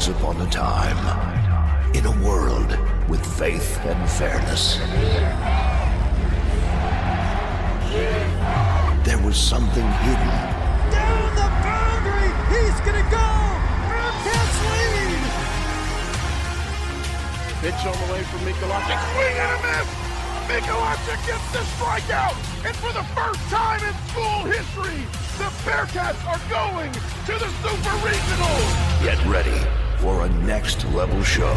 Once upon a time, in a world with faith and fairness, there was something hidden. Down the boundary! He's gonna go! Bearcats lead! Pitch on the way from Mikolasik. Swing and a miss! Mikolasik gets the strikeout! And for the first time in school history, the Bearcats are going to the Super Regional! Get ready for a next level show.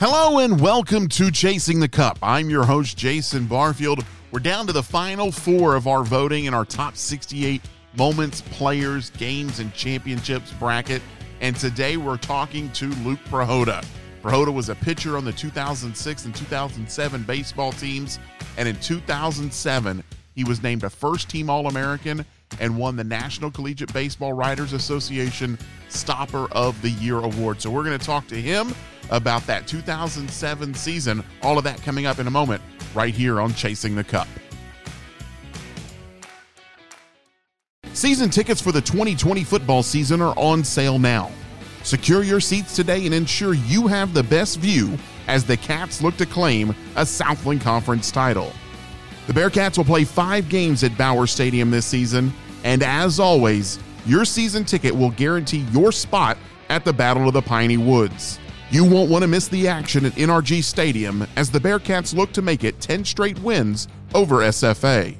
Hello and welcome to Chasing the Cup. I'm your host, Jason Barfield. We're down to the final four of our voting in our top 68 moments, players, games, and championships bracket. And today we're talking to Luke Prihoda. Prihoda was a pitcher on the 2006 and 2007 baseball teams. And in 2007, he was named a first team All American and won the National Collegiate Baseball Writers Association Stopper of the Year award. So we're going to talk to him about that 2007 season. All of that coming up in a moment, right here on Chasing the Cup. Season tickets for the 2020 football season are on sale now. Secure your seats today and ensure you have the best view as the Cats look to claim a Southland Conference title. The Bearcats will play five games at Bauer Stadium this season, and as always, your season ticket will guarantee your spot at the Battle of the Piney Woods. You won't want to miss the action at NRG Stadium as the Bearcats look to make it 10 straight wins over SFA.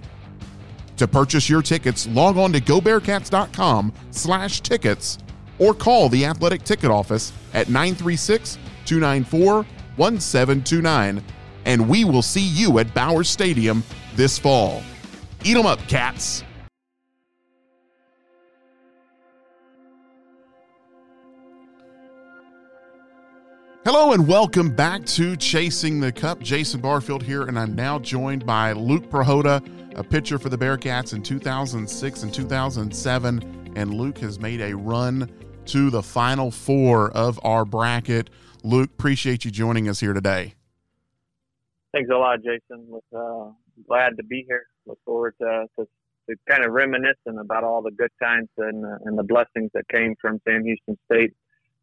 To purchase your tickets, log on to gobearcats.com slash tickets or call the athletic ticket office at 936 294 1729 and we will see you at Bauer Stadium this fall. Eat 'em up, cats! Hello and welcome back to Chasing the Cup. Jason Barfield here, and I'm now joined by Luke Prihoda, a pitcher for the Bearcats in 2006 and 2007. And Luke has made a run to the final four of our bracket. Luke, appreciate you joining us here today. Thanks a lot, Jason. Was uh, glad to be here. Look forward to, to, to kind of reminiscing about all the good times and, uh, and the blessings that came from Sam Houston State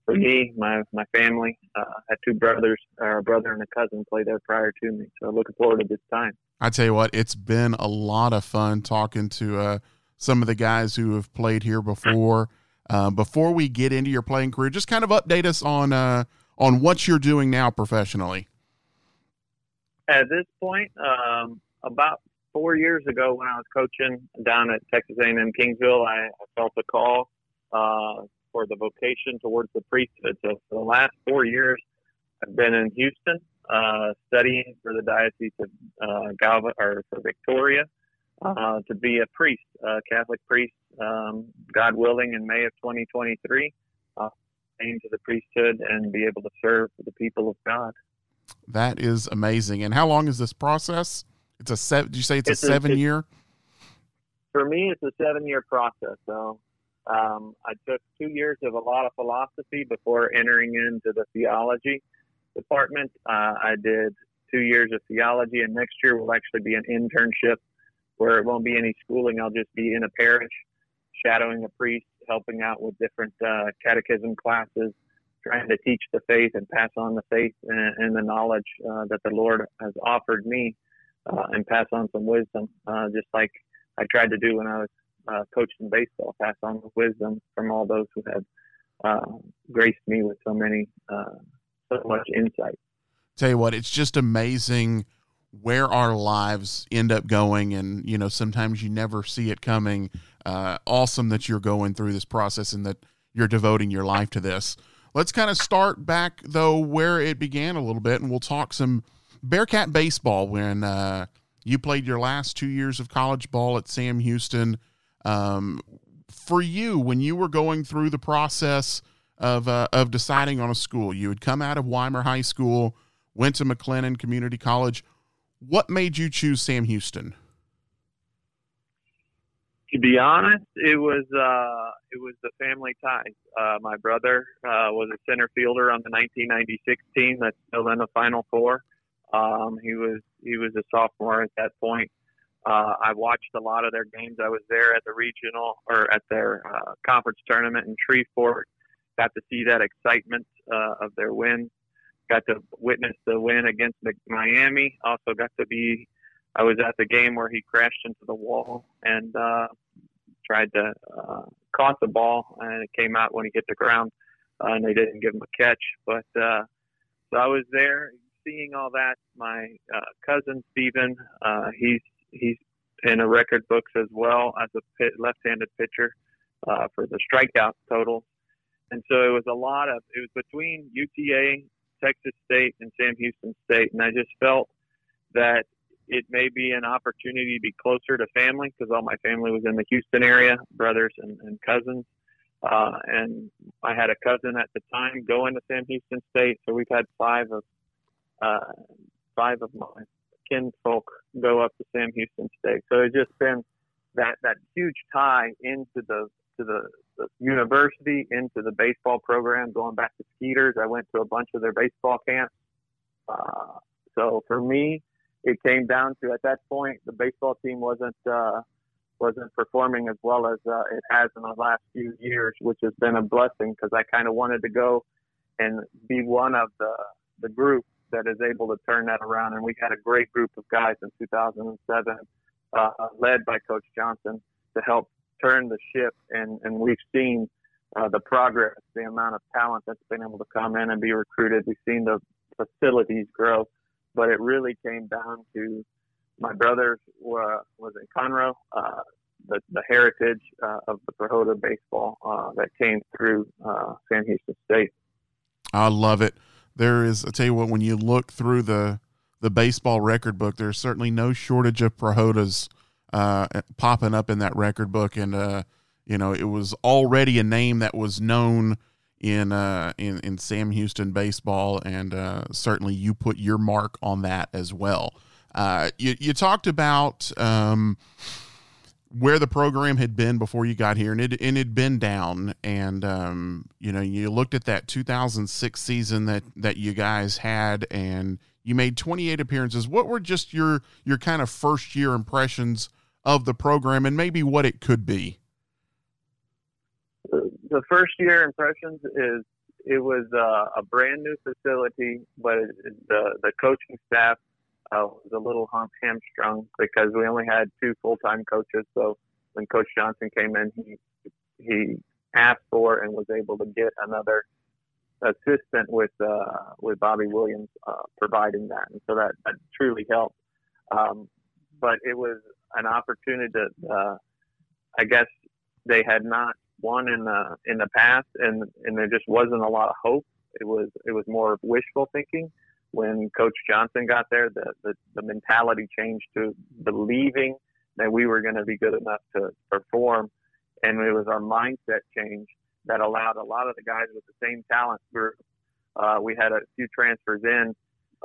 for me, my my family. Uh, I had two brothers, or a brother and a cousin play there prior to me. So looking forward to this time. I tell you what, it's been a lot of fun talking to uh, some of the guys who have played here before. Uh, before we get into your playing career, just kind of update us on uh, on what you're doing now professionally. At this point, um, about four years ago, when I was coaching down at Texas A&M Kingsville, I, I felt a call uh, for the vocation towards the priesthood. So for the last four years, I've been in Houston uh, studying for the diocese of uh, Galva or for Victoria uh, to be a priest, a Catholic priest. Um, God willing, in May of 2023, uh, aim to the priesthood and be able to serve the people of God. That is amazing. And how long is this process? It's a seven. Did you say it's, it's a seven a, year? For me, it's a seven year process. So um, I took two years of a lot of philosophy before entering into the theology department. Uh, I did two years of theology, and next year will actually be an internship where it won't be any schooling. I'll just be in a parish, shadowing a priest, helping out with different uh, catechism classes, trying to teach the faith and pass on the faith and, and the knowledge uh, that the Lord has offered me, uh, and pass on some wisdom, uh, just like I tried to do when I was uh, coached in baseball, pass on the wisdom from all those who have uh, graced me with so many, uh, so much insight. Tell you what, it's just amazing where our lives end up going, and you know sometimes you never see it coming. Uh, awesome that you're going through this process and that you're devoting your life to this. Let's kind of start back though where it began a little bit, and we'll talk some Bearcat baseball when uh, you played your last two years of college ball at Sam Houston. Um, for you, when you were going through the process of uh, of deciding on a school, you had come out of Weimar High School, went to McLennan Community College. What made you choose Sam Houston? To be honest, it was uh, it was the family ties. Uh, my brother uh, was a center fielder on the 1996 team that's still in the Final Four. Um, he was he was a sophomore at that point. Uh, I watched a lot of their games. I was there at the regional or at their uh, conference tournament in Shreveport. Got to see that excitement uh, of their win. Got to witness the win against Miami. Also got to be. I was at the game where he crashed into the wall and uh, tried to uh, caught the ball, and it came out when he hit the ground, uh, and they didn't give him a catch. But uh, so I was there seeing all that. My uh, cousin Stephen, uh, he's he's in a record books as well as a pit, left-handed pitcher uh, for the strikeout total. And so it was a lot of it was between UTA, Texas State, and Sam Houston State, and I just felt that it may be an opportunity to be closer to family because all my family was in the Houston area, brothers and, and cousins. Uh, and I had a cousin at the time going to Sam Houston State, so we've had five of uh, five of my kinfolk go up to Sam Houston State. So it's just been that that huge tie into the to the, the university, into the baseball program, going back to Skeeters. I went to a bunch of their baseball camps. Uh, so for me, it came down to at that point the baseball team wasn't uh, wasn't performing as well as uh, it has in the last few years, which has been a blessing because I kind of wanted to go and be one of the the group that is able to turn that around. And we had a great group of guys in 2007, uh, led by Coach Johnson, to help turn the ship. And, and we've seen uh, the progress, the amount of talent that's been able to come in and be recruited. We've seen the facilities grow, but it really came down to my brother uh, was in Conroe, uh, the, the heritage uh, of the Prihoda baseball uh, that came through uh, Sam Houston State. I love it there is. I tell you what, when you look through the the baseball record book, there's certainly no shortage of Prihodas uh, popping up in that record book, and uh, you know it was already a name that was known in uh, in in Sam Houston baseball, and uh, certainly you put your mark on that as well. Uh, you you talked about. Um, where the program had been before you got here, and it and it had been down. And um, you know, you looked at that 2006 season that that you guys had, and you made 28 appearances. What were just your your kind of first year impressions of the program, and maybe what it could be? The first year impressions is it was uh, a brand new facility, but it, the the coaching staff uh, was a little hamstrung because we only had two full time coaches. So when Coach Johnson came in, he he asked for and was able to get another assistant with uh, with Bobby Williams uh, providing that, and so that, that truly helped. Um, but it was an opportunity to, uh, I guess, they had not won in the in the past, and and there just wasn't a lot of hope. It was it was more wishful thinking when Coach Johnson got there, the, the, the mentality changed to believing that we were going to be good enough to perform. And it was our mindset change that allowed a lot of the guys with the same talent group. Uh, we had a few transfers in,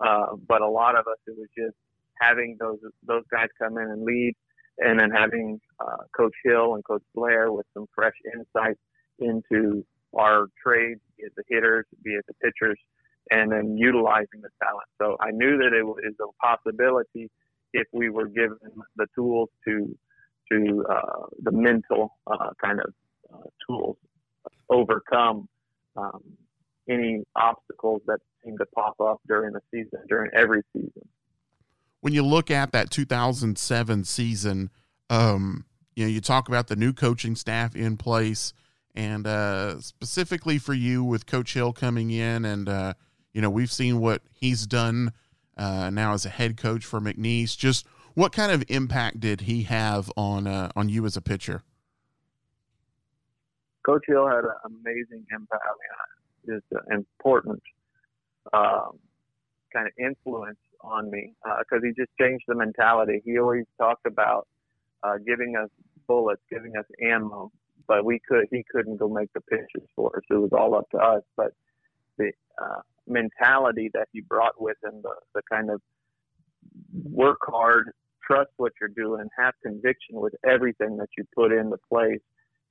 uh, but a lot of us, it was just having those, those guys come in and lead and then having uh, Coach Hill and Coach Blair with some fresh insights into our trades, be it the hitters, be it the pitchers, and then utilizing the talent. So I knew that it was a possibility if we were given the tools to to uh, the mental uh, kind of uh, tools overcome um, any obstacles that seem to pop up during the season during every season. When you look at that 2007 season, um, you know you talk about the new coaching staff in place, and uh, specifically for you with Coach Hill coming in and uh, you know, we've seen what he's done uh, now as a head coach for McNeese. Just what kind of impact did he have on uh, on you as a pitcher? Coach Hill had an amazing impact. I mean, just an important um, kind of influence on me because uh, he just changed the mentality. He always talked about uh, giving us bullets, giving us ammo, but we could he couldn't go make the pitches for us. It was all up to us. But the uh, mentality that he brought with him, the, the kind of work hard, trust what you're doing, have conviction with everything that you put into place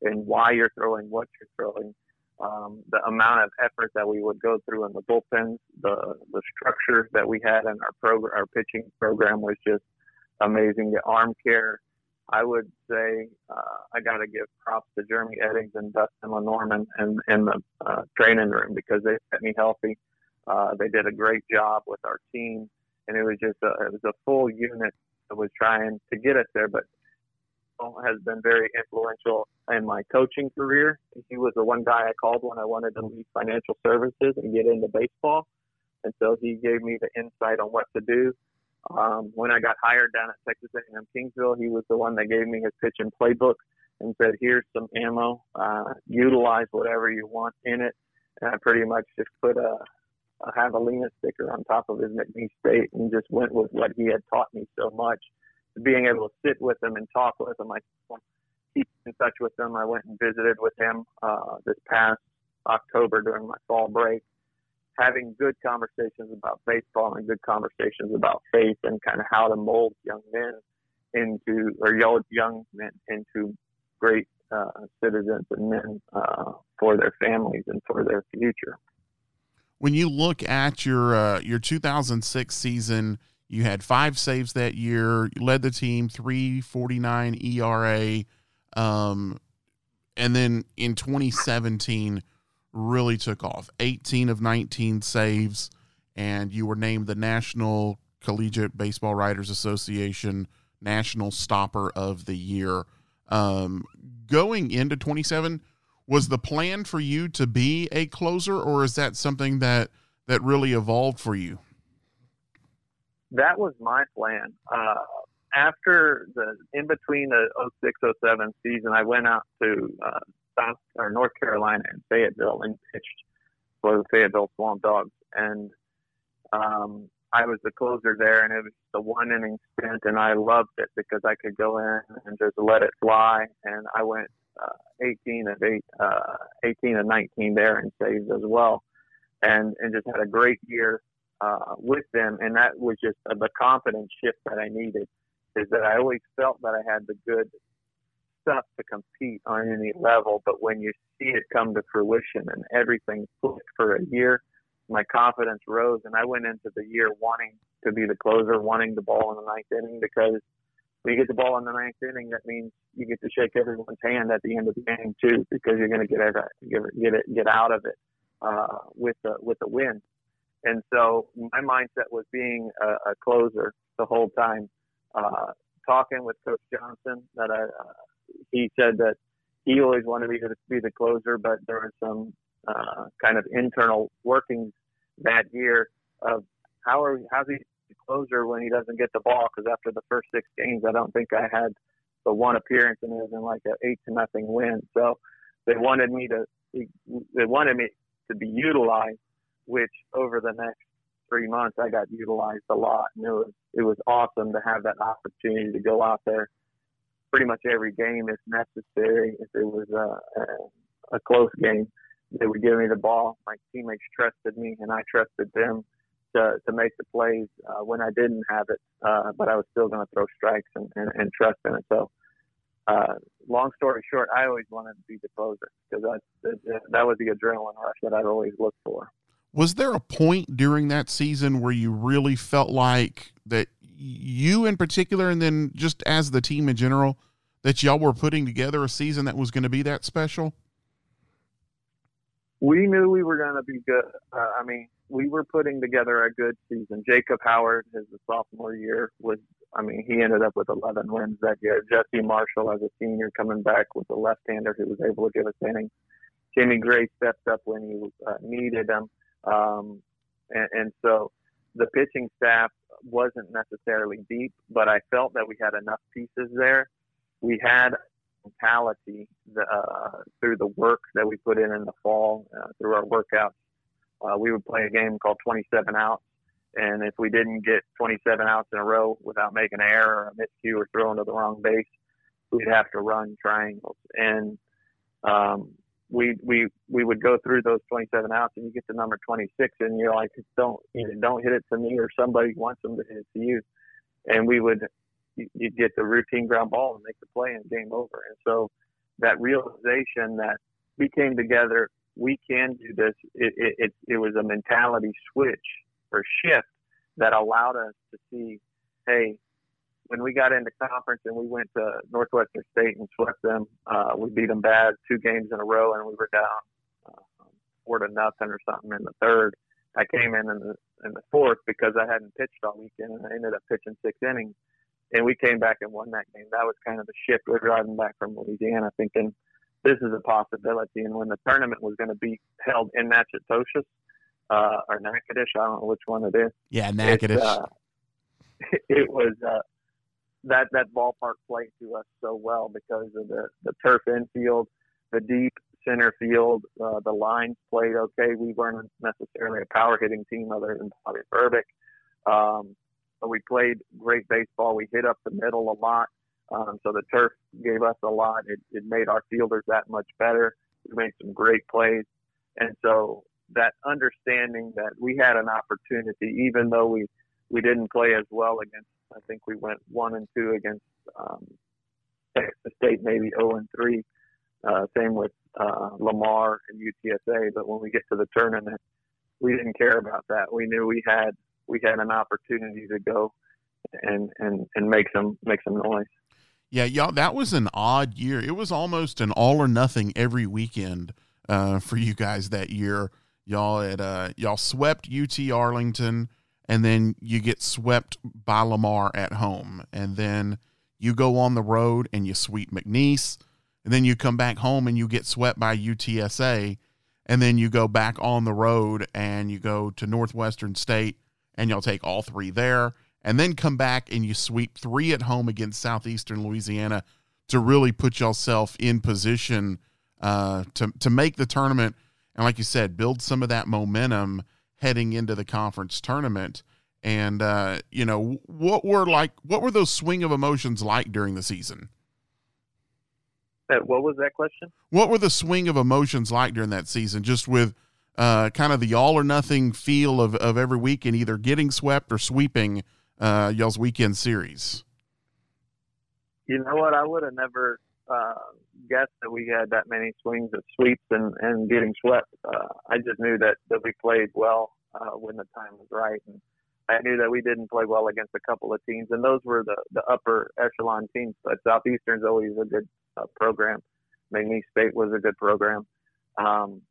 and why you're throwing what you're throwing. Um, the amount of effort that we would go through in the bullpens, the the structure that we had in our program, our pitching program was just amazing. The arm care, I would say uh, I got to give props to Jeremy Eddings and Dustin Lenormand in, in the uh, training room because they kept me healthy. Uh, they did a great job with our team, and it was just a, it was a full unit that was trying to get us there. But has been very influential in my coaching career. He was the one guy I called when I wanted to leave financial services and get into baseball. And so he gave me the insight on what to do. Um, when I got hired down at Texas A&M Kingsville, he was the one that gave me his pitch and playbook and said, "Here's some ammo. Uh, utilize whatever you want in it." And I pretty much just put a, a javelina sticker on top of his McNeese State and just went with what he had taught me so much being able to sit with him and talk with him. I keep in touch with him. I went and visited with him uh, this past October during my fall break, having good conversations about baseball and good conversations about faith and kind of how to mold young men into or young men into great uh, citizens and men uh, for their families and for their future. When you look at your uh, your 2006 season you had five saves that year. You led the team, 349 ERA. Um, and then in 2017, really took off 18 of 19 saves. And you were named the National Collegiate Baseball Writers Association National Stopper of the Year. Um, going into 27, was the plan for you to be a closer, or is that something that that really evolved for you? that was my plan. Uh, after the in between the 06 07 season, I went out to uh, South or North Carolina and Fayetteville and pitched for the Fayetteville Swamp Dogs, and um, I was the closer there, and it was the one inning stint, and I loved it because I could go in and just let it fly, and I went uh, 18 of eight, uh, 18 of 19 there and saves as well, and and just had a great year uh, with them, and that was just uh, the confidence shift that I needed. Is that I always felt that I had the good stuff to compete on any level, but when you see it come to fruition and everything clicked for a year, my confidence rose, and I went into the year wanting to be the closer, wanting the ball in the ninth inning because you get the ball in the ninth inning, that means you get to shake everyone's hand at the end of the game too, because you're going to get it, get it, get out of it uh, with the with the win. And so my mindset was being a, a closer the whole time. Uh, talking with Coach Johnson, that I, uh, he said that he always wanted me to be the closer, but there was some uh, kind of internal workings that year of how are how's he the closer when he doesn't get the ball? Because after the first six games, I don't think I had the one appearance and it was in like an eight to nothing win. So they wanted me to they wanted me to be utilized which over the next three months I got utilized a lot, and it was it was awesome to have that opportunity to go out there pretty much every game if necessary. If it was a, a, a close game, they would give me the ball. My teammates trusted me, and I trusted them to to make the plays uh, when I didn't have it, uh, but I was still going to throw strikes and, and, and trust in it. So. Uh, long story short, I always wanted to be the closer because that, that was the adrenaline rush that I'd always looked for was there a point during that season where you really felt like that you in particular and then just as the team in general that y'all were putting together a season that was going to be that special we knew we were going to be good uh, i mean we were putting together a good season jacob howard his sophomore year was i mean he ended up with 11 wins that year jesse marshall as a senior coming back with a left-hander who was able to give us innings jimmy gray stepped up when he uh, needed him um, and, and so the pitching staff wasn't necessarily deep, but I felt that we had enough pieces there. We had mentality uh, through the work that we put in in the fall, uh, through our workouts. Uh, we would play a game called 27 outs, and if we didn't get 27 outs in a row without making an error or a miscue or throwing to the wrong base, we'd have to run triangles. And um, we we we would go through those 27 outs and you get to number 26 and you're like don't don't hit it to me or somebody wants them to hit it to you. And we would you, you get the routine ground ball and make the play and game over. And so that realization that we came together we can do this it it, it, was a mentality switch or shift that allowed us to see hey when we got into conference and we went to Northwestern State and swept them, uh, we beat them bad two games in a row, and we were down uh, four to nothing or something in the third. I came in in the in the fourth because I hadn't pitched all weekend, and I ended up pitching six innings, and we came back and won that game. That was kind of the shift. We're driving back from Louisiana, thinking this is a possibility. And when the tournament was going to be held in Natchitoches uh, or Natchitoches, I don't know which one it is. Yeah, Natchitoches. Uh, it was uh, that that ballpark played to us so well because of the the turf infield, the deep center field, uh, the lines played okay. We weren't necessarily a power hitting team other than Bobby Verbick. Um, but we played great baseball. We hit up the middle a lot. Um, so the turf gave us a lot. It, it made our fielders that much better. We made some great plays. And so that understanding that we had an opportunity, even though we, we didn't play as well against, I think we went one and two against um, Texas State, maybe 0 and three. Uh, same with uh, Lamar and UTSA. But when we get to the tournament, we didn't care about that. We knew we had we had an opportunity to go and and and make some make some noise. Yeah, y'all, that was an odd year. It was almost an all or nothing every weekend uh, for you guys that year. Y'all had uh, y'all swept UT Arlington, and then you get swept by Lamar at home, and then you go on the road and you sweep McNeese, and then you come back home and you get swept by UTSA, and then you go back on the road and you go to Northwestern State, and you'll take all three there and then come back and you sweep three at home against Southeastern Louisiana to really put yourself in position uh, to to make the tournament. And like you said, build some of that momentum heading into the conference tournament. And uh, you know what were like what were those swing of emotions like during the season? What was that question? What were the swing of emotions like during that season? Just with uh, kind of the all or nothing feel of, of every week and either getting swept or sweeping uh, y'all's weekend series? You know what? I would have never uh, guessed that we had that many swings of sweeps and, and getting swept. Uh, I just knew that, that we played well uh, when the time was right. And I knew that we didn't play well against a couple of teams, and those were the, the upper echelon teams. But Southeastern's always a good uh, program. McNeese State was a good program. Um,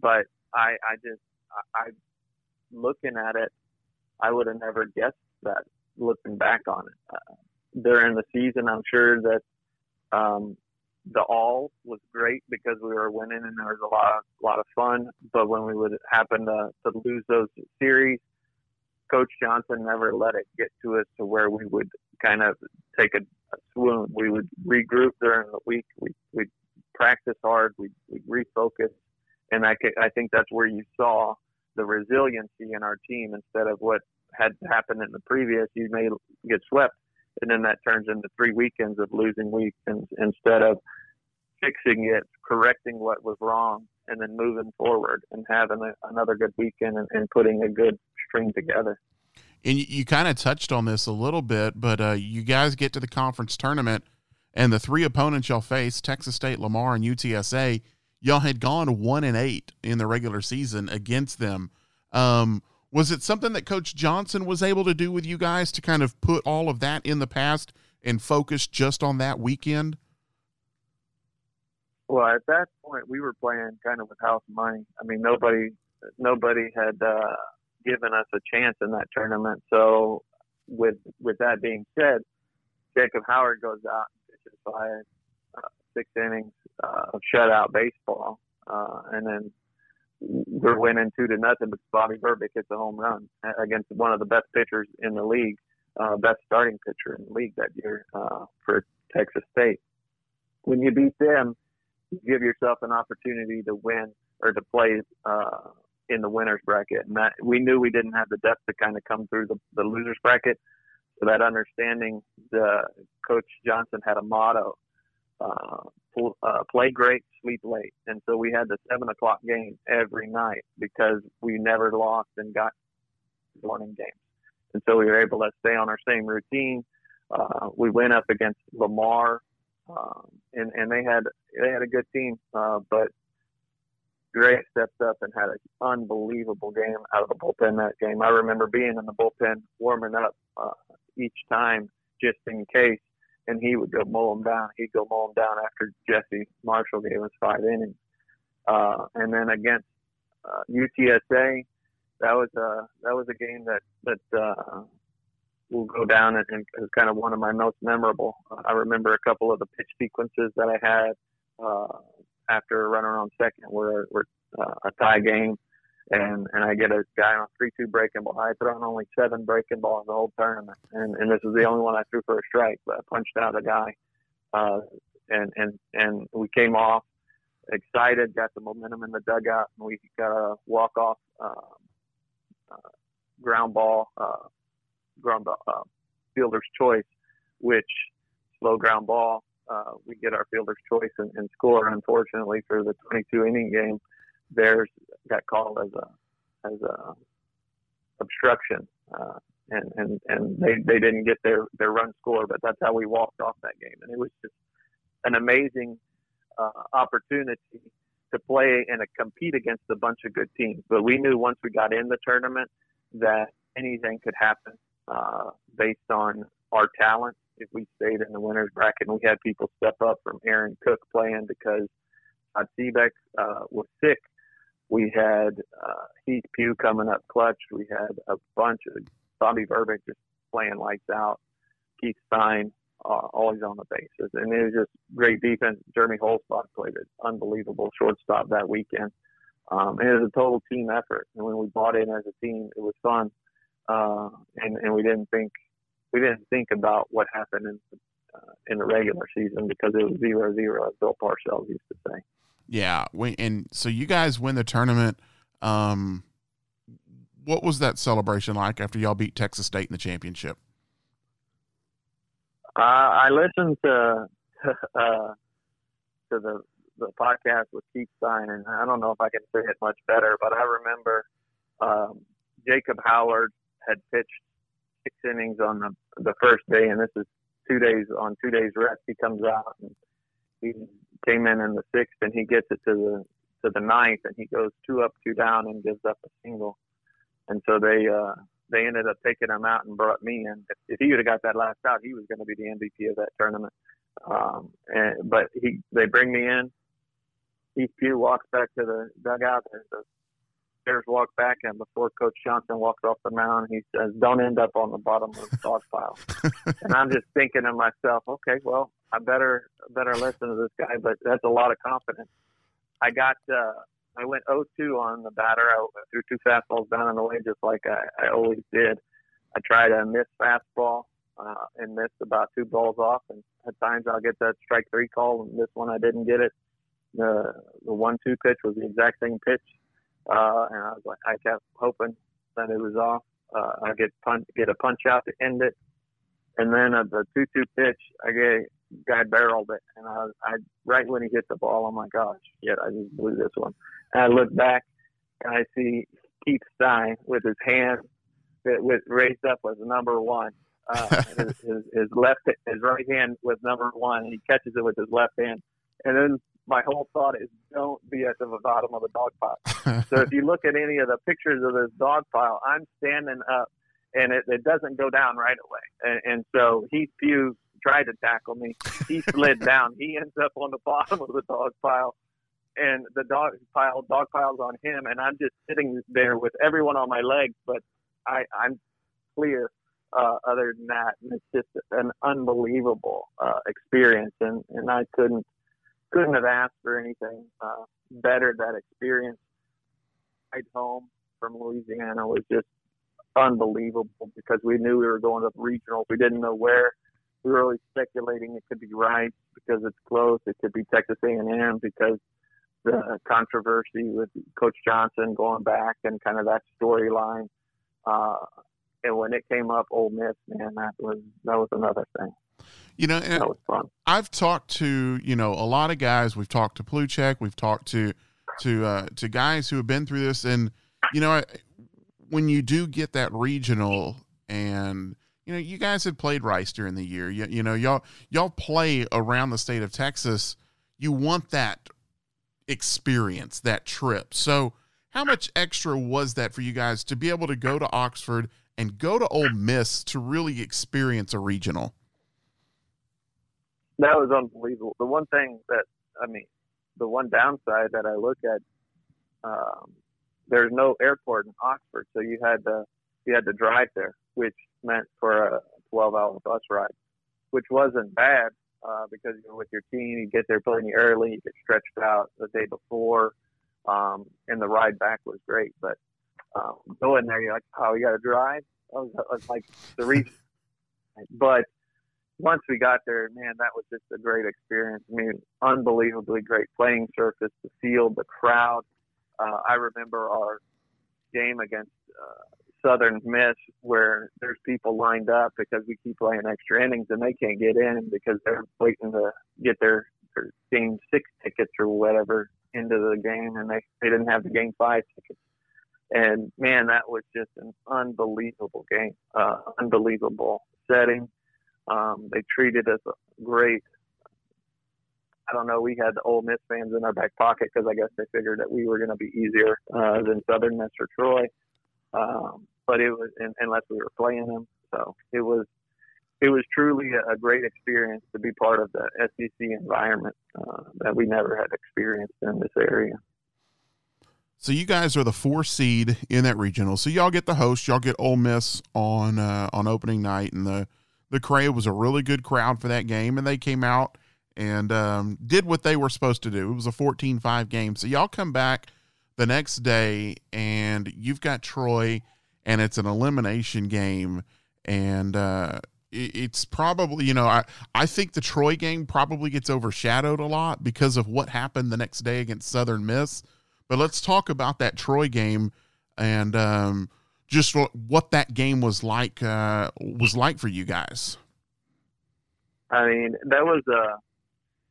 but I, I just, I, I, looking at it, I would have never guessed that looking back on it. Uh, during the season, I'm sure that um, the all was great because we were winning and there was a lot of, lot of fun. But when we would happen to, to lose those series, Coach Johnson never let it get to us to where we would kind of take a, a swoon. We would regroup during the week. We we practice hard. We we refocus, and I I think that's where you saw the resiliency in our team instead of what had happened in the previous, you may get swept, and then that turns into three weekends of losing weeks and, instead of fixing it, correcting what was wrong, and then moving forward and having a, another good weekend and, and, putting a good string together. And you, you kind of touched on this a little bit, but uh, you guys get to the conference tournament, and the three opponents y'all face, Texas State, Lamar, and UTSA, y'all had gone one and eight in the regular season against them. Um, was it something that Coach Johnson was able to do with you guys to kind of put all of that in the past and focus just on that weekend? Well, at that point, we were playing kind of with house money. I mean, nobody, nobody had uh, given us a chance in that tournament. So, with with that being said, Jacob Howard goes out and pitches five, uh, six innings uh, of shutout baseball, uh, and then we're winning two to nothing, but Bobby Verbick hits a home run against one of the best pitchers in the league, uh, best starting pitcher in the league that year uh, for Texas State. When you beat them, you give yourself an opportunity to win or to play uh, in the winners bracket. And that we knew we didn't have the depth to kind of come through the, the losers bracket. So that understanding, the coach Johnson had a motto: uh, uh, play great, sleep late. And so we had the seven o'clock game every night because we never lost and got morning games. And so we were able to stay on our same routine. Uh, we went up against Lamar, um, and and they had they had a good team, uh, but Gray stepped up and had an unbelievable game out of the bullpen that game. I remember being in the bullpen warming up uh, each time just in case. And he would go mow them down. He'd go mow them down after Jesse Marshall gave us five innings. Uh, and then against uh, UTSA, that was a that was a game that that uh, will go down and, and is kind of one of my most memorable. Uh, I remember a couple of the pitch sequences that I had uh, after running on second were were uh, a tie game, and and I get a guy on three two breaking ball. I thrown only seven breaking balls the whole tournament, and and this is the only one I threw for a strike. But I punched out a guy, uh, and and and we came off excited, got the momentum in the dugout, and we got a walk off uh, uh, ground ball, uh, ground ball, uh, fielder's choice, which slow ground ball. Uh, we get our fielder's choice and, and score. Unfortunately, for the 22 inning game, theirs got called as a as a obstruction, uh, and and and they they didn't get their their run score. But that's how we walked off that game, and it was just an amazing uh, opportunity to play and compete against a bunch of good teams. But we knew once we got in the tournament that anything could happen uh, based on our talent. If we stayed in the winners bracket, and we had people step up from Aaron Cook playing because Todd Seebeck uh, was sick. We had uh, Heath Pugh coming up clutch. We had a bunch of Bobby Verbick just playing lights out. Keith Stein uh, always on the bases. And it was just great defense. Jeremy Holzbach played an unbelievable shortstop that weekend. Um, and it was a total team effort. And when we bought in as a team, it was fun. Uh, and, and we didn't think, we didn't think about what happened in, uh, in the regular season because it was zero zero, as Bill Parcells used to say. Yeah. We, and so you guys win the tournament. Um, what was that celebration like after y'all beat Texas State in the championship? Uh, I listened to uh, to the the podcast with Keith Stein, and I don't know if I can say it much better, but I remember um, Jacob Howard had pitched six innings on the the first day, and this is two days on two days rest. He comes out and he came in in the sixth, and he gets it to the to the ninth, and he goes two up, two down, and gives up a single. And so they uh, they ended up taking him out and brought me in. If, if he would have got that last out, he was going to be the MVP of that tournament. Um, and, but he, they bring me in. Heath Pugh walks back to the dugout. There's the players walk back, and before Coach Johnson walks off the mound, he says, "Don't end up on the bottom of the dog pile." and I'm just thinking to myself, "Okay, well, I better better listen to this guy." But that's a lot of confidence. I got uh, I went 0-2 on the batter. I threw two fastballs down and away just like I, I always did. I tried a miss fastball uh, and missed about two balls off. And at times I'll get that strike three call, and this one I didn't get it. The the one-two pitch was the exact same pitch, uh, and I was like, I kept hoping that it was off. Uh, I get punch, get a punch out to end it, and then uh, the two-two pitch, I get guy barreled it, and I, I right when he hit the ball, I'm like, gosh, shit, I just blew this one. And I look back and I see Keith Stein with his hand that was raised up as number one. Uh, his, his, his left, his right hand was number one, and he catches it with his left hand. And then my whole thought is, don't be at the bottom of the dog pile. so if you look at any of the pictures of this dog pile, I'm standing up, and it, it doesn't go down right away. And, and so Heath Pugh tried to tackle me. He slid down. He ends up on the bottom of the dog pile and the dog pile dog piles on him, and I'm just sitting there with everyone on my legs, but I, I'm clear. Uh, other than that, and it's just an unbelievable uh, experience, and and I couldn't couldn't have asked for anything uh, better. That experience, right home from Louisiana, was just unbelievable because we knew we were going to regional. We didn't know where. We were really speculating it could be Rice because it's close. It could be Texas A&M because the controversy with Coach Johnson going back and kind of that storyline. Uh, and when it came up, Ole Miss, man, that was that was another thing. You know, that was fun. I've talked to you know a lot of guys. We've talked to Pluchek. We've talked to to uh, to guys who have been through this, and you know, when you do get that regional, and you know, you guys had played Rice during the year. You, you know, y'all y'all play around the state of Texas. You want that experience, that trip. So, how much extra was that for you guys to be able to go to Oxford and go to Ole Miss to really experience a regional? that was unbelievable. The one thing that I mean, the one downside that I look at, um, there's no airport in Oxford, so you had to you had to drive there, which meant for a 12-hour bus ride, which wasn't bad uh, because you're with your team. You get there plenty early, you get stretched out the day before, um, and the ride back was great. But um, going there, you're like, oh, you got to drive. I was, I was like the reason, but once we got there, man, that was just a great experience. I mean, unbelievably great playing surface, the field, the crowd. Uh, I remember our game against uh, Southern Miss where there's people lined up because we keep playing extra innings and they can't get in because they're waiting to get their, their game six tickets or whatever into the game and they, they didn't have the game five tickets. And man, that was just an unbelievable game, uh, unbelievable setting. Um, they treated us great. I don't know. We had the Ole Miss fans in our back pocket because I guess they figured that we were going to be easier uh, than Southern Miss or Troy. Um, but it was unless we were playing them. So it was it was truly a, great experience to be part of the SEC environment uh, that we never had experienced in this area. So you guys are the four seed in that regional. So y'all get the host. Y'all get Ole Miss on uh, on opening night, and the the Cray was a really good crowd for that game, and they came out and um, did what they were supposed to do. It was a 14-5 game. So y'all come back the next day, and you've got Troy and it's an elimination game and uh, it's probably you know I, I think the troy game probably gets overshadowed a lot because of what happened the next day against southern miss but let's talk about that troy game and um, just what that game was like uh, was like for you guys. I mean that was a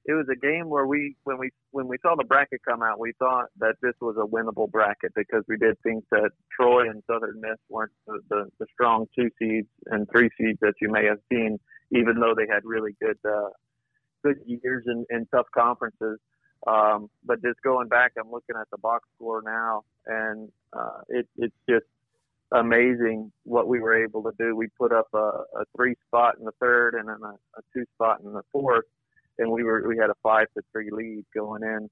it was a game where we when we when we saw the bracket come out, we thought that this was a winnable bracket because we did think that Troy and Southern Miss weren't the, the, the strong two seeds and three seeds that you may have seen, even though they had really good uh, good years in, in tough conferences. Um, but just going back, I'm looking at the box score now, and uh, it, it's just amazing what we were able to do. We put up a, a three spot in the third and then a, a two spot in the fourth and we were we had a five to three lead going in.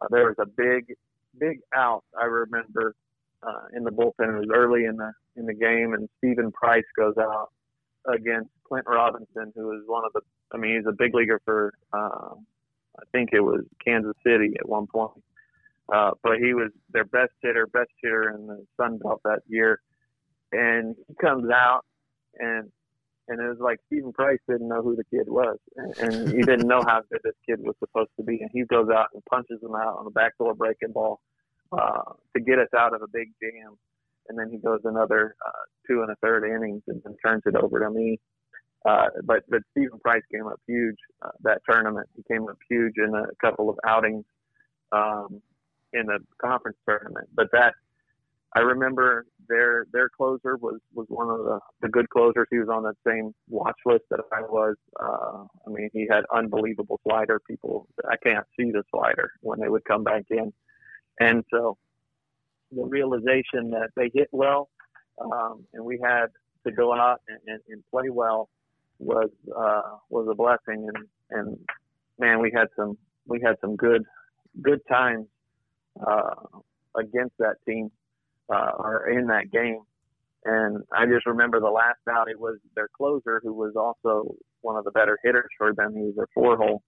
Uh, there was a big big out. I remember uh, in the bullpen. It was early in the in the game, and Stephen Price goes out against Clint Robinson, who is one of the. I mean, he's a big leaguer for. Uh, I think it was Kansas City at one point. Uh, but he was their best hitter, best hitter in the Sun Belt that year. And he comes out and and it was like Stephen Price didn't know who the kid was, and, and he didn't know how good this kid was supposed to be, and he goes out and punches him out on the backdoor breaking ball uh, to get us out of a big jam, and then he goes another uh, two and a third innings and then turns it over to me. Uh, but but Stephen Price came up huge uh, that tournament. He came up huge in a couple of outings um, in the conference tournament. But that I remember their their closer was was one of the the good closers. He was on that same watch list that I was. Uh, I mean, he had unbelievable slider. People, I can't see the slider when they would come back in, and so the realization that they hit well, um, and we had to go out and, and, and play well was uh, was a blessing. And and man, we had some we had some good good times uh, against that team uh, or in that game. And I just remember the last out, it was their closer who was also one of the better hitters for them. He was their four hole.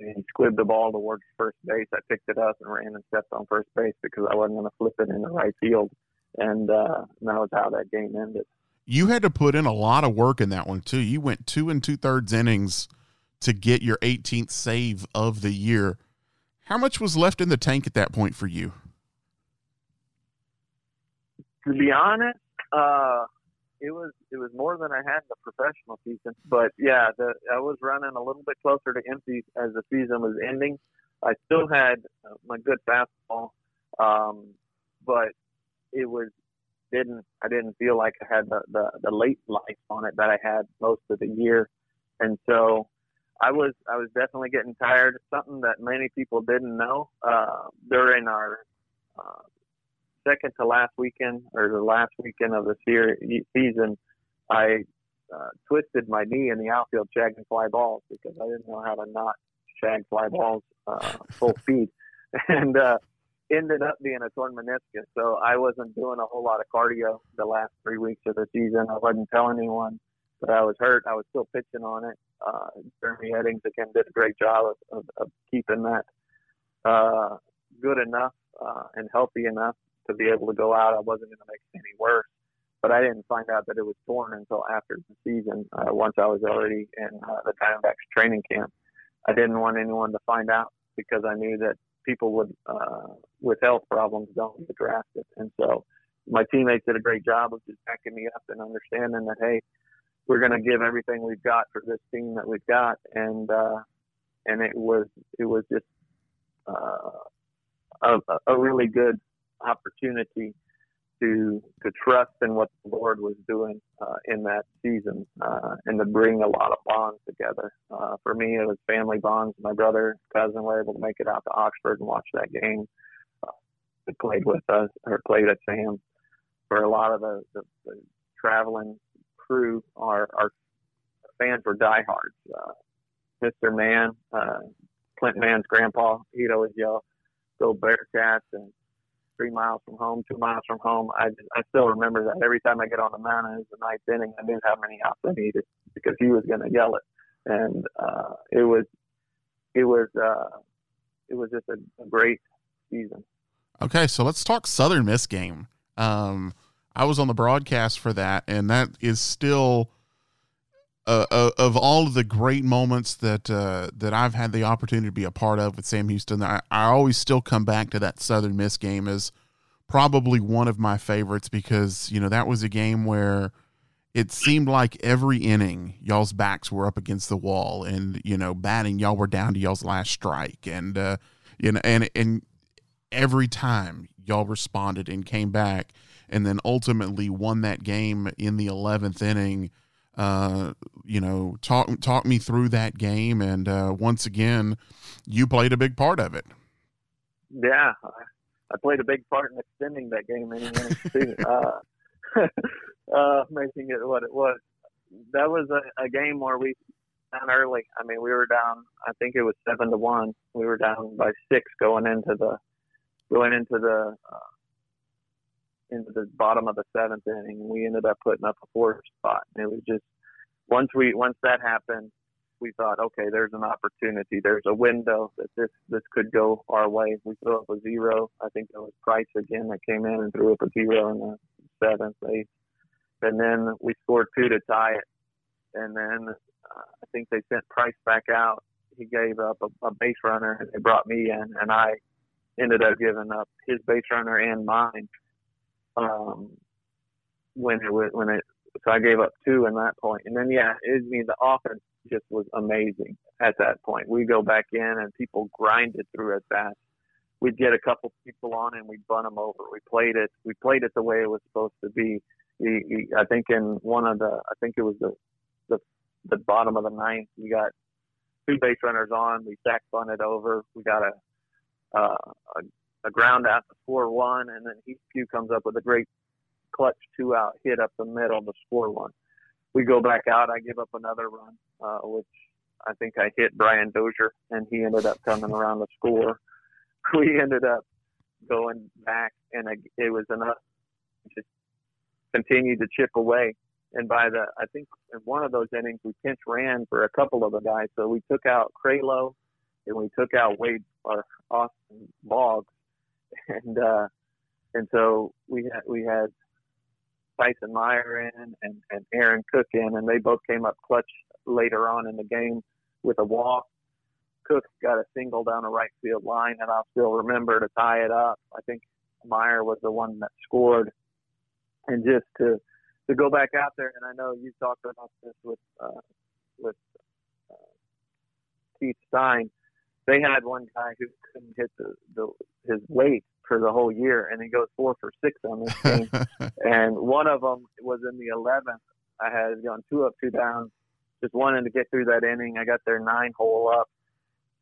And he squibbed the ball towards first base. I picked it up and ran and stepped on first base because I wasn't going to flip it in the right field. And, uh, and that was how that game ended. You had to put in a lot of work in that one, too. You went two and two thirds innings to get your 18th save of the year. How much was left in the tank at that point for you? To be honest, uh, it was it was more than I had in the professional season. But yeah, the, I was running a little bit closer to empty as the season was ending. I still had uh, my good fastball, um, but it was didn't I didn't feel like I had the, the the late life on it that I had most of the year, and so I was I was definitely getting tired. Of something that many people didn't know uh, during our uh, second to last weekend or the last weekend of the series, season, I uh, twisted my knee in the outfield shagging fly balls because I didn't know how to not shag fly balls uh, full speed, and uh, ended up being a torn meniscus. So I wasn't doing a whole lot of cardio the last three weeks of the season. I wasn't telling anyone that I was hurt. I was still pitching on it. Uh, Jeremy Eddings again did a great job of, of, of keeping that uh, good enough uh, and healthy enough to be able to go out. I wasn't going to make it any worse, but I didn't find out that it was torn until after the season. Uh, once I was already in uh, the Diamondbacks training camp, I didn't want anyone to find out because I knew that people would uh, with health problems don't get drafted, and so my teammates did a great job of just backing me up and understanding that hey, we're going to give everything we've got for this team that we've got, and uh, and it was it was just uh, a, a really good opportunity to to trust in what the Lord was doing uh, in that season uh, and to bring a lot of bonds together. Uh, for me, it was family bonds. My brother, cousin were able to make it out to Oxford and watch that game. Uh, they played with us or played at Sam. For a lot of the, the, the traveling crew, our, our fans were diehards. Uh, Mr. Mann, uh, Clint Mann's grandpa, he'd always yell, "Go Bearcats!" and three miles from home, two miles from home. I I still remember that every time I get on the mound and it's the ninth inning, I knew how many outs I needed because he was going to yell it, and uh, it was it was uh, it was just a, a great season. Okay, so let's talk Southern Miss game. Um, I was on the broadcast for that, and that is still. Uh, uh, of all of the great moments that uh, that I've had the opportunity to be a part of with Sam Houston, I, I always still come back to that Southern Miss game as probably one of my favorites because you know that was a game where it seemed like every inning y'all's backs were up against the wall, and you know batting y'all were down to y'all's last strike, and uh, you know and and every time y'all responded and came back, and then ultimately won that game in the eleventh inning uh, you know, talk talk me through that game, and uh, once again, you played a big part of it. Yeah, I played a big part in extending that game in too, uh, uh, making it what it was. That was a, a game where we down early. I mean, we were down. I think it was seven to one. We were down by six going into the going into the uh, into the bottom of the seventh inning. We ended up putting up a fourth spot. It was just once we once that happened, we thought, okay, there's an opportunity. There's a window that this this could go our way. We threw up a zero. I think it was Price again that came in and threw up a zero in the seventh, eighth, and then we scored two to tie it. And then uh, I think they sent Price back out. He gave up a, a base runner, they brought me in, and I ended up giving up his base runner and mine um, when it was when it. So I gave up two in that point, and then yeah, it, I mean the offense just was amazing at that point. We go back in and people grinded through at fast. We'd get a couple people on and we'd bun them over. We played it. We played it the way it was supposed to be. He, he, I think in one of the, I think it was the, the, the bottom of the ninth, we got two base runners on. We sack bunted over. We got a, uh, a a ground out to score one, and then Eastview comes up with a great clutch two out hit up the middle to score one. We go back out. I give up another run, uh, which I think I hit Brian Dozier, and he ended up coming around the score. We ended up going back, and it was enough to continue to chip away. And by the, I think in one of those innings, we pinch ran for a couple of the guys. So we took out Craylow, and we took out Wade or Austin Boggs, and uh, and so we had we had Tyson Meyer in and, and Aaron Cook in, and they both came up clutch later on in the game with a walk. Cook got a single down the right field line, and I'll still remember to tie it up. I think Meyer was the one that scored, and just to to go back out there, and I know you talked about this with uh, with uh, Keith Stein they had one guy who couldn't hit the, the his weight for the whole year, and he goes four for six on this game. and one of them was in the 11th. I had gone two up, two down, just wanted to get through that inning. I got there nine hole up,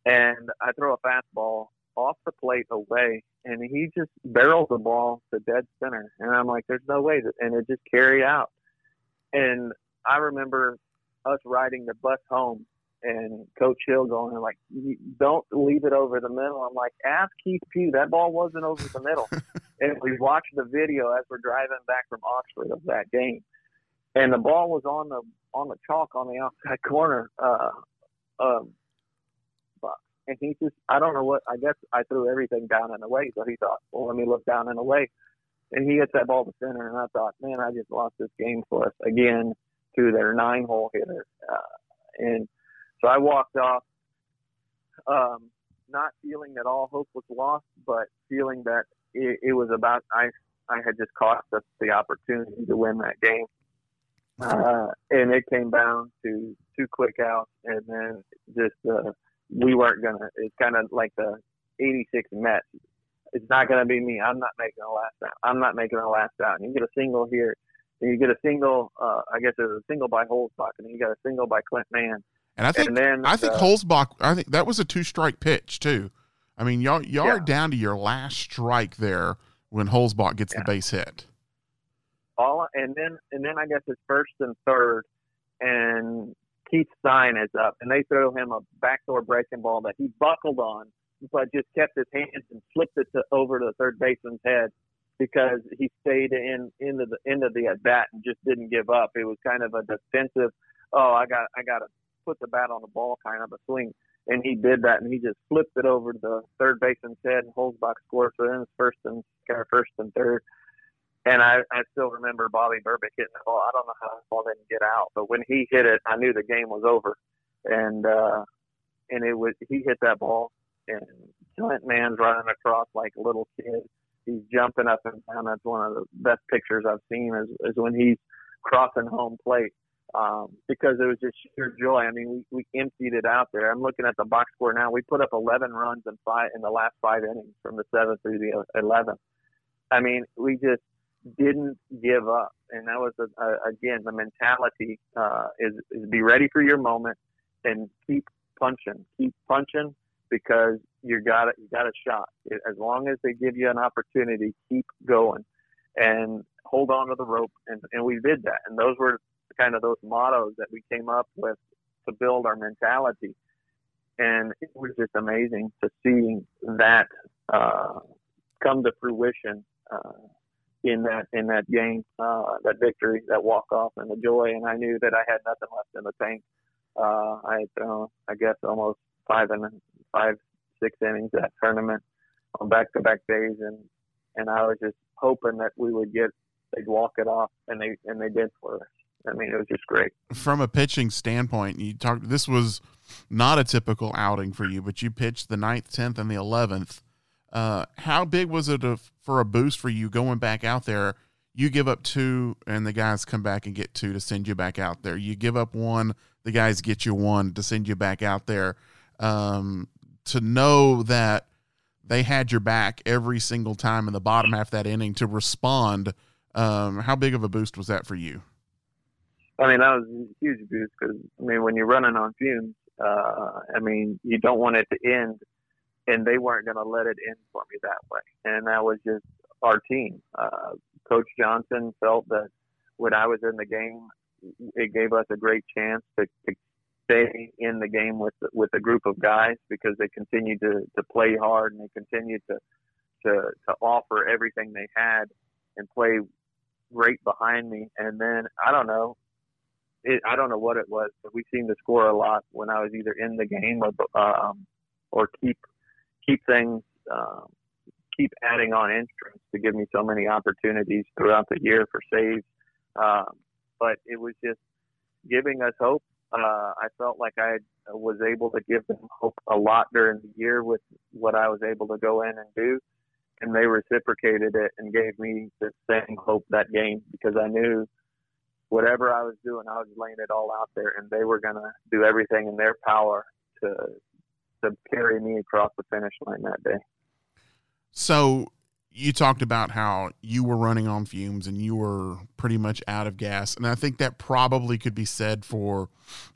and I throw a fastball off the plate away, and he just barrels the ball to dead center. And I'm like, there's no way, that, and it just carried out. And I remember us riding the bus home and Coach Hill going like, "Don't leave it over the middle." I'm like, "Ask Keith Pugh. That ball wasn't over the middle." and we watched the video as we're driving back from Oxford of that game, and the ball was on the on the chalk on the outside corner. Uh, um, and he just, I don't know what. I guess I threw everything down and away. So he thought, well, let me look down and away. And he hits that ball to center, and I thought, man, I just lost this game for us again to their nine hole hitter. Uh, and so I walked off, um, not feeling that all hope was lost, but feeling that it, it was about I I had just cost us the opportunity to win that game. Uh, and it came down to two quick outs, and then just uh, we weren't gonna. It's kind of like the '86 Mets. It's not gonna be me. I'm not making a last out. I'm not making a last out. And you get a single here, and you get a single. Uh, I guess there's a single by Holzbach, and then you got a single by Clint Mann. And I think and then, I think uh, Holzbach. I think that was a two strike pitch too. I mean, y'all y'all yeah. are down to your last strike there when Holzbach gets yeah. the base hit. All and then and then I guess it's first and third, and Keith Stein is up, and they throw him a backdoor breaking ball that he buckled on, but just kept his hands and flipped it to, over to the third baseman's head because he stayed in into the end of the at bat and just didn't give up. It was kind of a defensive. Oh, I got I got to put the bat on the ball kind of a swing, and he did that, and he just flipped it over to the third baseman's head, and Holzbach scored. So then it's first and first and third. And I, I still remember Bobby Burbick hitting the ball. I don't know how the ball didn't get out, but when he hit it, I knew the game was over. And uh, and it was he hit that ball, and Clint Mann's running across like a little kid. He's jumping up and down. That's one of the best pictures I've seen is, is when he's crossing home plate um, because it was just sheer joy. I mean, we, we emptied it out there. I'm looking at the box score now. We put up 11 runs in five in the last five innings from the seventh through the 11th. I mean, we just didn't give up, and that was a, a, again the mentality uh, is is be ready for your moment and keep punching, keep punching because you got it, you got a shot. As long as they give you an opportunity, keep going and hold on to the rope, and and we did that, and those were kind of those mottos that we came up with to build our mentality. And it was just amazing to see that uh, come to fruition uh, in that in that game, uh, that victory, that walk off, and the joy. And I knew that I had nothing left in the tank. Uh, I had thrown, I guess, almost five and five, six innings that tournament on back-to-back days, and and I was just hoping that we would get they'd walk it off, and they and they did for us. I mean, it was just great. From a pitching standpoint, you talked. This was not a typical outing for you, but you pitched the ninth, tenth, and the eleventh. Uh, how big was it a, for a boost for you going back out there? You give up two, and the guys come back and get two to send you back out there. You give up one, the guys get you one to send you back out there. Um, to know that they had your back every single time in the bottom half of that inning to respond. Um, how big of a boost was that for you? I mean, that was a huge boost because I mean, when you're running on fumes, uh, I mean, you don't want it to end, and they weren't going to let it end for me that way. And that was just our team. Uh, Coach Johnson felt that when I was in the game, it gave us a great chance to, to stay in the game with with a group of guys because they continued to to play hard and they continued to to to offer everything they had and play great behind me. And then I don't know, it, I don't know what it was, but we seemed to score a lot when I was either in the game or um, or keep keep things um, keep adding on entrance to give me so many opportunities throughout the year for saves. Um, but it was just giving us hope. Uh, I felt like I was able to give them hope a lot during the year with what I was able to go in and do. And they reciprocated it and gave me the same hope that game because I knew whatever I was doing, I was laying it all out there, and they were going to do everything in their power to to carry me across the finish line that day. So you talked about how you were running on fumes and you were pretty much out of gas, and I think that probably could be said for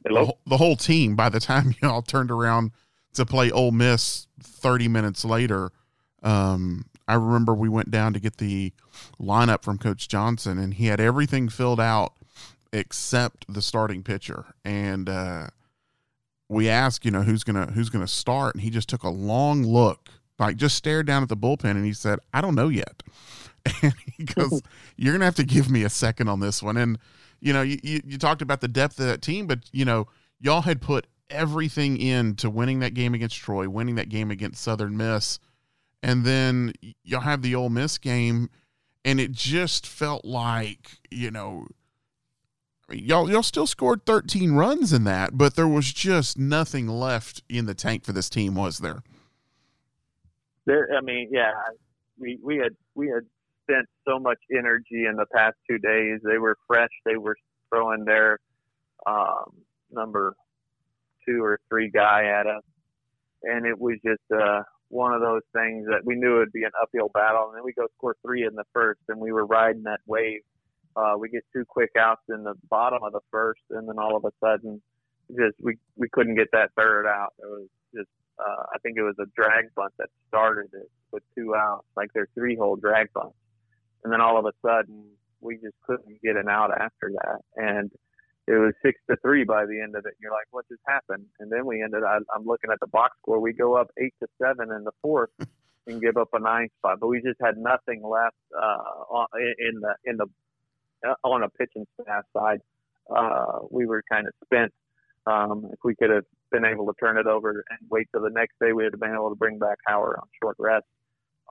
the, the whole team. By the time you all turned around to play Ole Miss thirty minutes later, um, I remember we went down to get the lineup from Coach Johnson, and he had everything filled out except the starting pitcher. And uh, we asked, you know, who's gonna who's gonna start, and he just took a long look, like just stared down at the bullpen, and he said, "I don't know yet." And he goes, "You're gonna have to give me a second on this one." And you know, you, you, you talked about the depth of that team, but you know, y'all had put everything into winning that game against Troy, winning that game against Southern Miss, and then y'all have the Ole Miss game, and it just felt like you know y'all y'all still scored 13 runs in that, but there was just nothing left in the tank for this team, was there? There, I mean, yeah, we we had we had spent so much energy in the past two days. They were fresh. They were throwing their um, number two or three guy at us, and it was just uh, one of those things that we knew it would be an uphill battle. And then we go score three in the first, and we were riding that wave. Uh, we get two quick outs in the bottom of the first, and then all of a sudden, just we we couldn't get that third out. It was just uh, I think it was a drag bunt that started it with two outs, like their three hole drag bunt, and then all of a sudden we just couldn't get an out after that, and it was six to three by the end of it. And you're like, what just happened? And then we ended. I, I'm looking at the box score. We go up eight to seven in the fourth. and give up a nine spot, but we just had nothing left uh, in the in the on a pitching staff side, uh, we were kind of spent. Um, if we could have been able to turn it over and wait till the next day, we would have been able to bring back Howard on short rest.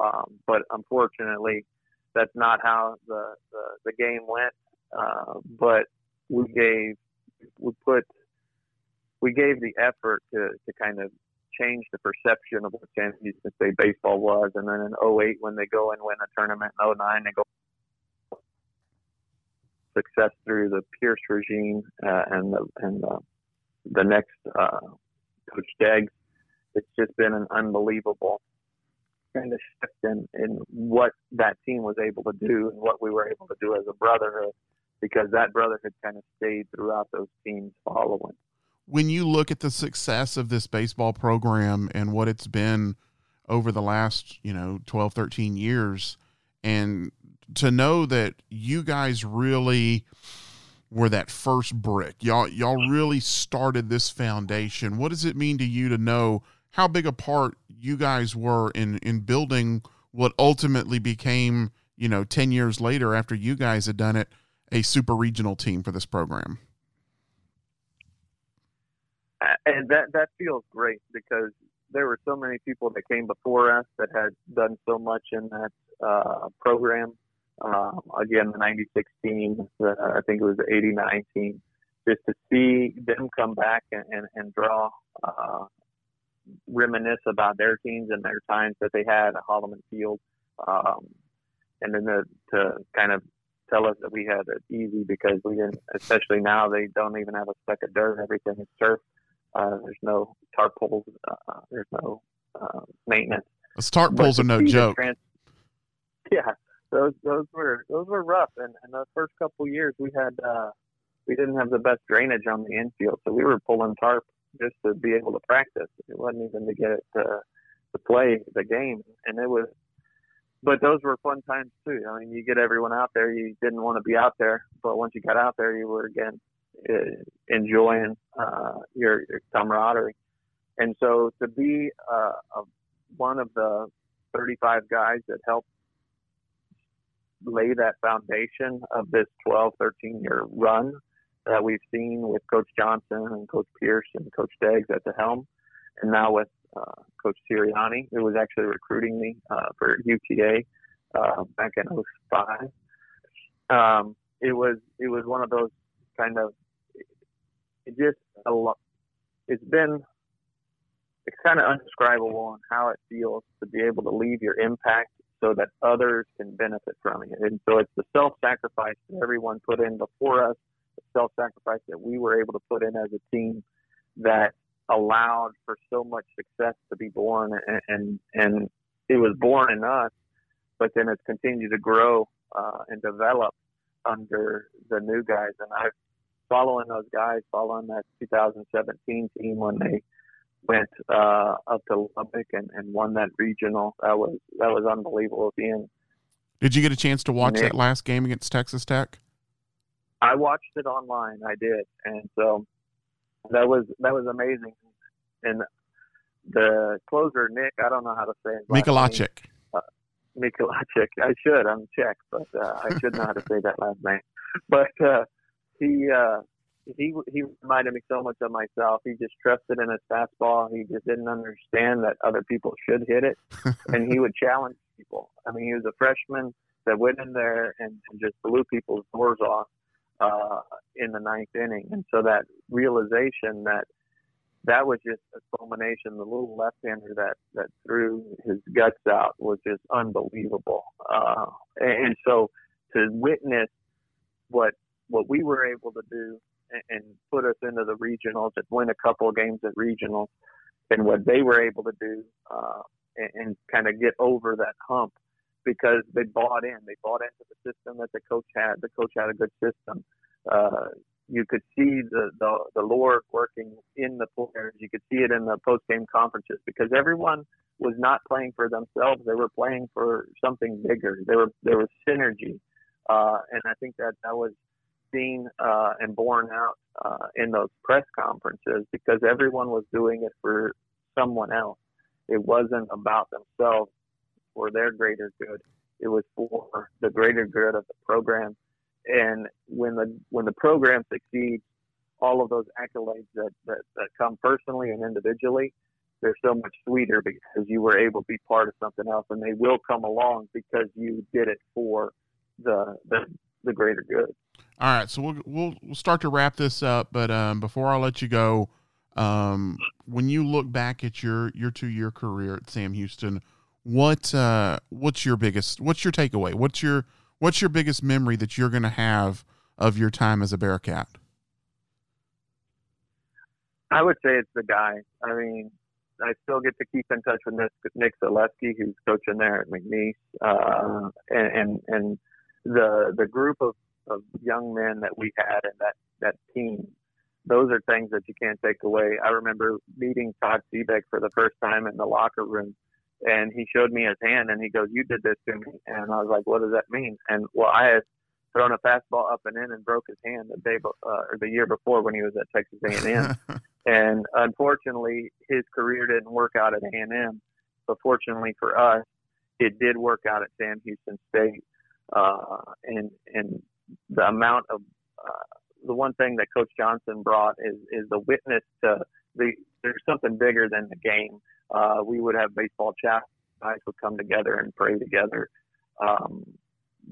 Um, but unfortunately, that's not how the the, the game went. Uh, but we gave we put we gave the effort to to kind of change the perception of what Sam Houston State baseball was. And then in 08, when they go and win a tournament, in 09, they go success through the Pierce regime uh, and the and the, the next uh, Coach Deggs. It's just been an unbelievable kind of shift in, in what that team was able to do and what we were able to do as a brotherhood because that brotherhood kind of stayed throughout those teams following. When you look at the success of this baseball program and what it's been over the last, you know, 12, 13 years, and to know that you guys really were that first brick. Y'all y'all really started this foundation. What does it mean to you to know how big a part you guys were in in building what ultimately became, you know, 10 years later after you guys had done it, a super regional team for this program? And that that feels great because there were so many people that came before us that had done so much in that uh, program um, again, the 96 team, the, I think it was the 89 team, just to see them come back and, and, and draw, uh, reminisce about their teams and their times that they had at Holloman Field. Um, and then the, to kind of tell us that we had it easy because we didn't, especially now, they don't even have a speck of dirt. Everything is turf. Uh, there's no tarp poles. Uh, there's no uh, maintenance. Those tarp poles are no joke. Trans- yeah those those were those were rough. And in the first couple years, we had uh, we didn't have the best drainage on the infield, so we were pulling tarp just to be able to practice. It wasn't even to get to, to play the game, and it was. But those were fun times too. I mean, you get everyone out there. You didn't want to be out there, but once you got out there, you were again uh, enjoying uh, your, your camaraderie. And so to be uh, a, one of the 35 guys that helped lay that foundation of this 12, 13 year run that we've seen with Coach Johnson and Coach Pierce and Coach Deggs at the helm, and now with uh, Coach Sirianni, who was actually recruiting me uh, for UTA uh, back in 05. Um, it was it was one of those kind of it just a lot. It's been it's kind of undescribable on how it feels to be able to leave your impact so that others can benefit from it. And so it's the self sacrifice that everyone put in before us, the self sacrifice that we were able to put in as a team that allowed for so much success to be born and and, and it was born in us, but then it's continued to grow uh, and develop under the new guys. And I following those guys, following that 2017 team when they went uh, up to Lubbock and, and won that regional. That was that was unbelievable at the end. Did you get a chance to watch that last game against Texas Tech? I watched it online. I did, and so that was that was amazing. And the closer Nick, I don't know how to say it. Mikolajczyk. Uh, Mikolajczyk. I should. I'm Czech, but uh, I should know how to say that last name. But uh, he uh, he he reminded me so much of myself. He just trusted in his fastball. He just didn't understand that other people should hit it, and he would challenge people. I mean, he was a freshman that went in there and, and just blew people's doors off uh, in the ninth inning, and so that realization that that was just a culmination. The little left-hander that that threw his guts out was just unbelievable, uh, and, and so to witness what what we were able to do and put us into the regionals and win a couple of games at regionals and what they were able to do uh, and, and kind of get over that hump because they bought in. They bought into the system that the coach had. The coach had a good system. Uh, you could see the, the, the Lord working in the players. You could see it in the post game conferences because everyone was not playing for themselves. They were playing for something bigger. There were there was synergy, uh, and I think that that was seen uh, and borne out uh, in those press conferences because everyone was doing it for someone else. It wasn't about themselves or their greater good. It was for the greater good of the program. And when the when the program succeeds, all of those accolades that, that, that come personally and individually, they're so much sweeter because you were able to be part of something else, and they will come along because you did it for the the, the greater good. All right, so we'll we'll, we'll start to wrap this up, but um, before I let you go, um, when you look back at your your two year career at Sam Houston, what uh, what's your biggest what's your takeaway? What's your what's your biggest memory that you're going to have of your time as a Bearcat? I would say it's the guy. I mean, I still get to keep in touch with Nick, Zaleski, who's coaching there at McNeese, uh, and, and and the the group of of young men that we had and that that team. Those are things that you can't take away. I remember meeting Todd Seebeck for the first time in the locker room, and he showed me his hand and he goes, "You did this to me," and I was like, "What does that mean?" And well, I had thrown a fastball up and in and broke his hand the day uh, or the year before when he was at Texas A&M, and unfortunately, his career didn't work out at A&M. But fortunately for us, it did work out at Sam Houston State, uh, and and the amount of uh, the one thing that Coach Johnson brought is is the witness to the there's something bigger than the game. Uh, we would have baseball chat. Guys would come together and pray together. Um,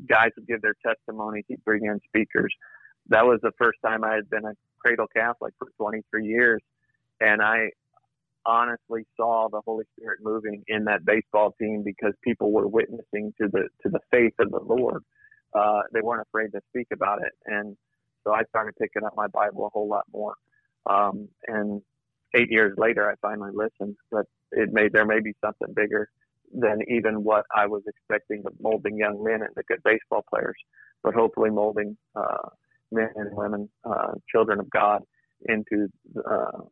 guys would give their testimonies. He'd bring in speakers. That was the first time I had been a cradle Catholic for 23 years, and I honestly saw the Holy Spirit moving in that baseball team because people were witnessing to the to the faith of the Lord uh, they weren't afraid to speak about it. And so I started picking up my Bible a whole lot more. Um, and eight years later, I finally listened, but it may, there may be something bigger than even what I was expecting of molding young men into good baseball players, but hopefully molding, uh, men and women, uh, children of God into, uh,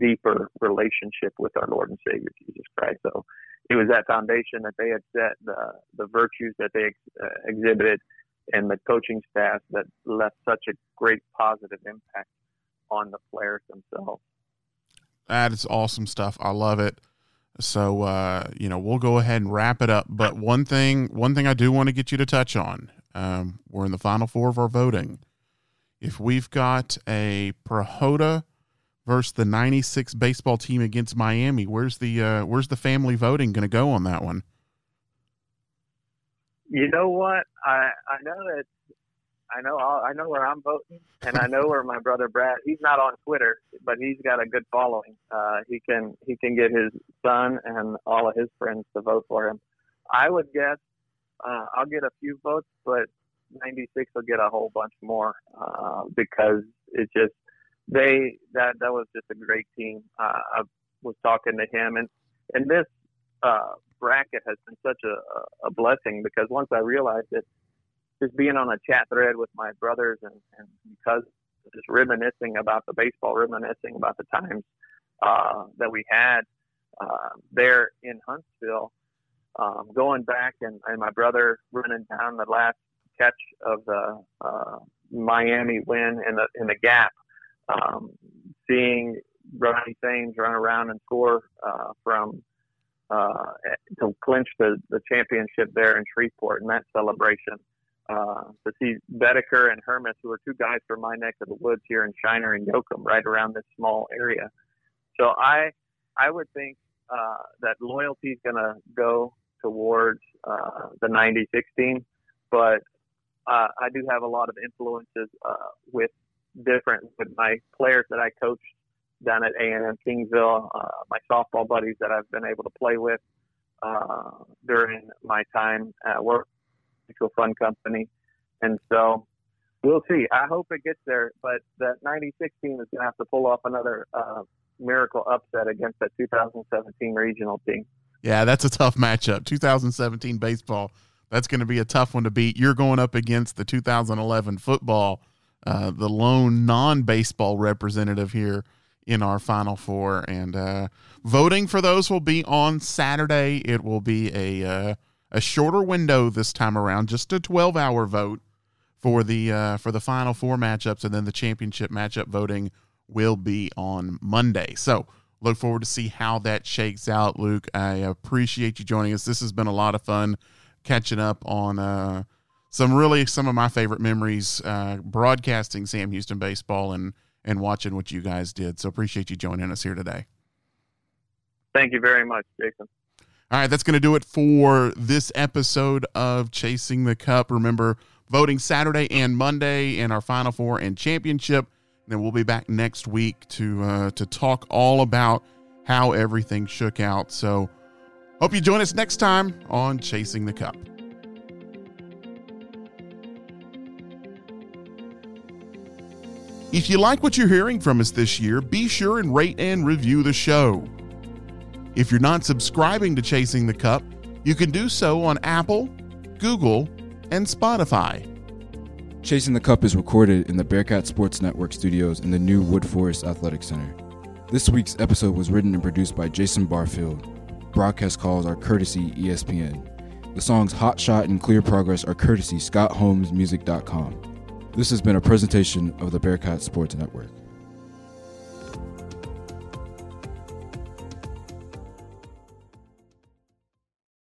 deeper relationship with our Lord and Savior Jesus Christ. So it was that foundation that they had set, the the virtues that they ex, uh, exhibited, and the coaching staff that left such a great positive impact on the players themselves. That is awesome stuff. I love it. So uh, you know, we'll go ahead and wrap it up. But one thing, one thing I do want to get you to touch on. Um, we're in the final four of our voting. If we've got a Prihoda versus the 96 baseball team against Miami. Where's the uh, where's the family voting going to go on that one? You know what? I I know that I know I know where I'm voting, and I know where my brother Brad. He's not on Twitter, but he's got a good following. Uh, he can he can get his son and all of his friends to vote for him. I would guess uh, I'll get a few votes, but 96 will get a whole bunch more uh, because it just they that that was just a great team. Uh, I was talking to him, and and this uh, bracket has been such a, a blessing because once I realized it, just being on a chat thread with my brothers and, and because just reminiscing about the baseball, reminiscing about the times uh, that we had uh, there in Huntsville, um, going back and, and my brother running down the last catch of the uh, Miami win in the in the gap. Um, seeing Ronnie Thames run around and score uh, from uh, to clinch the, the championship there in Shreveport and that celebration. Uh, to see Bedeker and Hermes, who are two guys from my neck of the woods here in Shiner and Yoakum, right around this small area. So I I would think uh, that loyalty is going to go towards uh, the 90-16, but uh, I do have a lot of influences uh, with different with my players that I coached down at A&M Kingsville, uh, my softball buddies that I've been able to play with uh, during my time at work, a fun company, and so we'll see. I hope it gets there, but that 96 team is going to have to pull off another uh, miracle upset against that 2017 regional team. Yeah, that's a tough matchup. 2017 baseball. That's going to be a tough one to beat. You're going up against the 2011 football, uh, the lone non baseball representative here in our Final Four. And uh, voting for those will be on Saturday. It will be a uh, a shorter window this time around, just a 12 hour vote for the uh, for the Final Four matchups, and then the championship matchup voting will be on Monday. So look forward to see how that shakes out, Luke. I appreciate you joining us. This has been a lot of fun catching up on uh, some really some of my favorite memories uh, broadcasting Sam Houston baseball and and watching what you guys did. So appreciate you joining us here today. Thank you very much, Jason. All right, that's going to do it for this episode of Chasing the Cup. Remember, voting Saturday and Monday in our Final Four and Championship. Then we'll be back next week to uh, to talk all about how everything shook out. So, hope you join us next time on Chasing the Cup. If you like what you're hearing from us this year, be sure and rate and review the show. If you're not subscribing to Chasing the Cup, you can do so on Apple, Google, and Spotify. Chasing the Cup is recorded in the Bearcat Sports Network studios in the new Woodforest Athletic Center. This week's episode was written and produced by Jason Barfield. Broadcast calls are courtesy ESPN. The songs Hot Shot and Clear Progress are courtesy ScottHolmesMusic.com. This has been a presentation of the Bearcat Sports Network.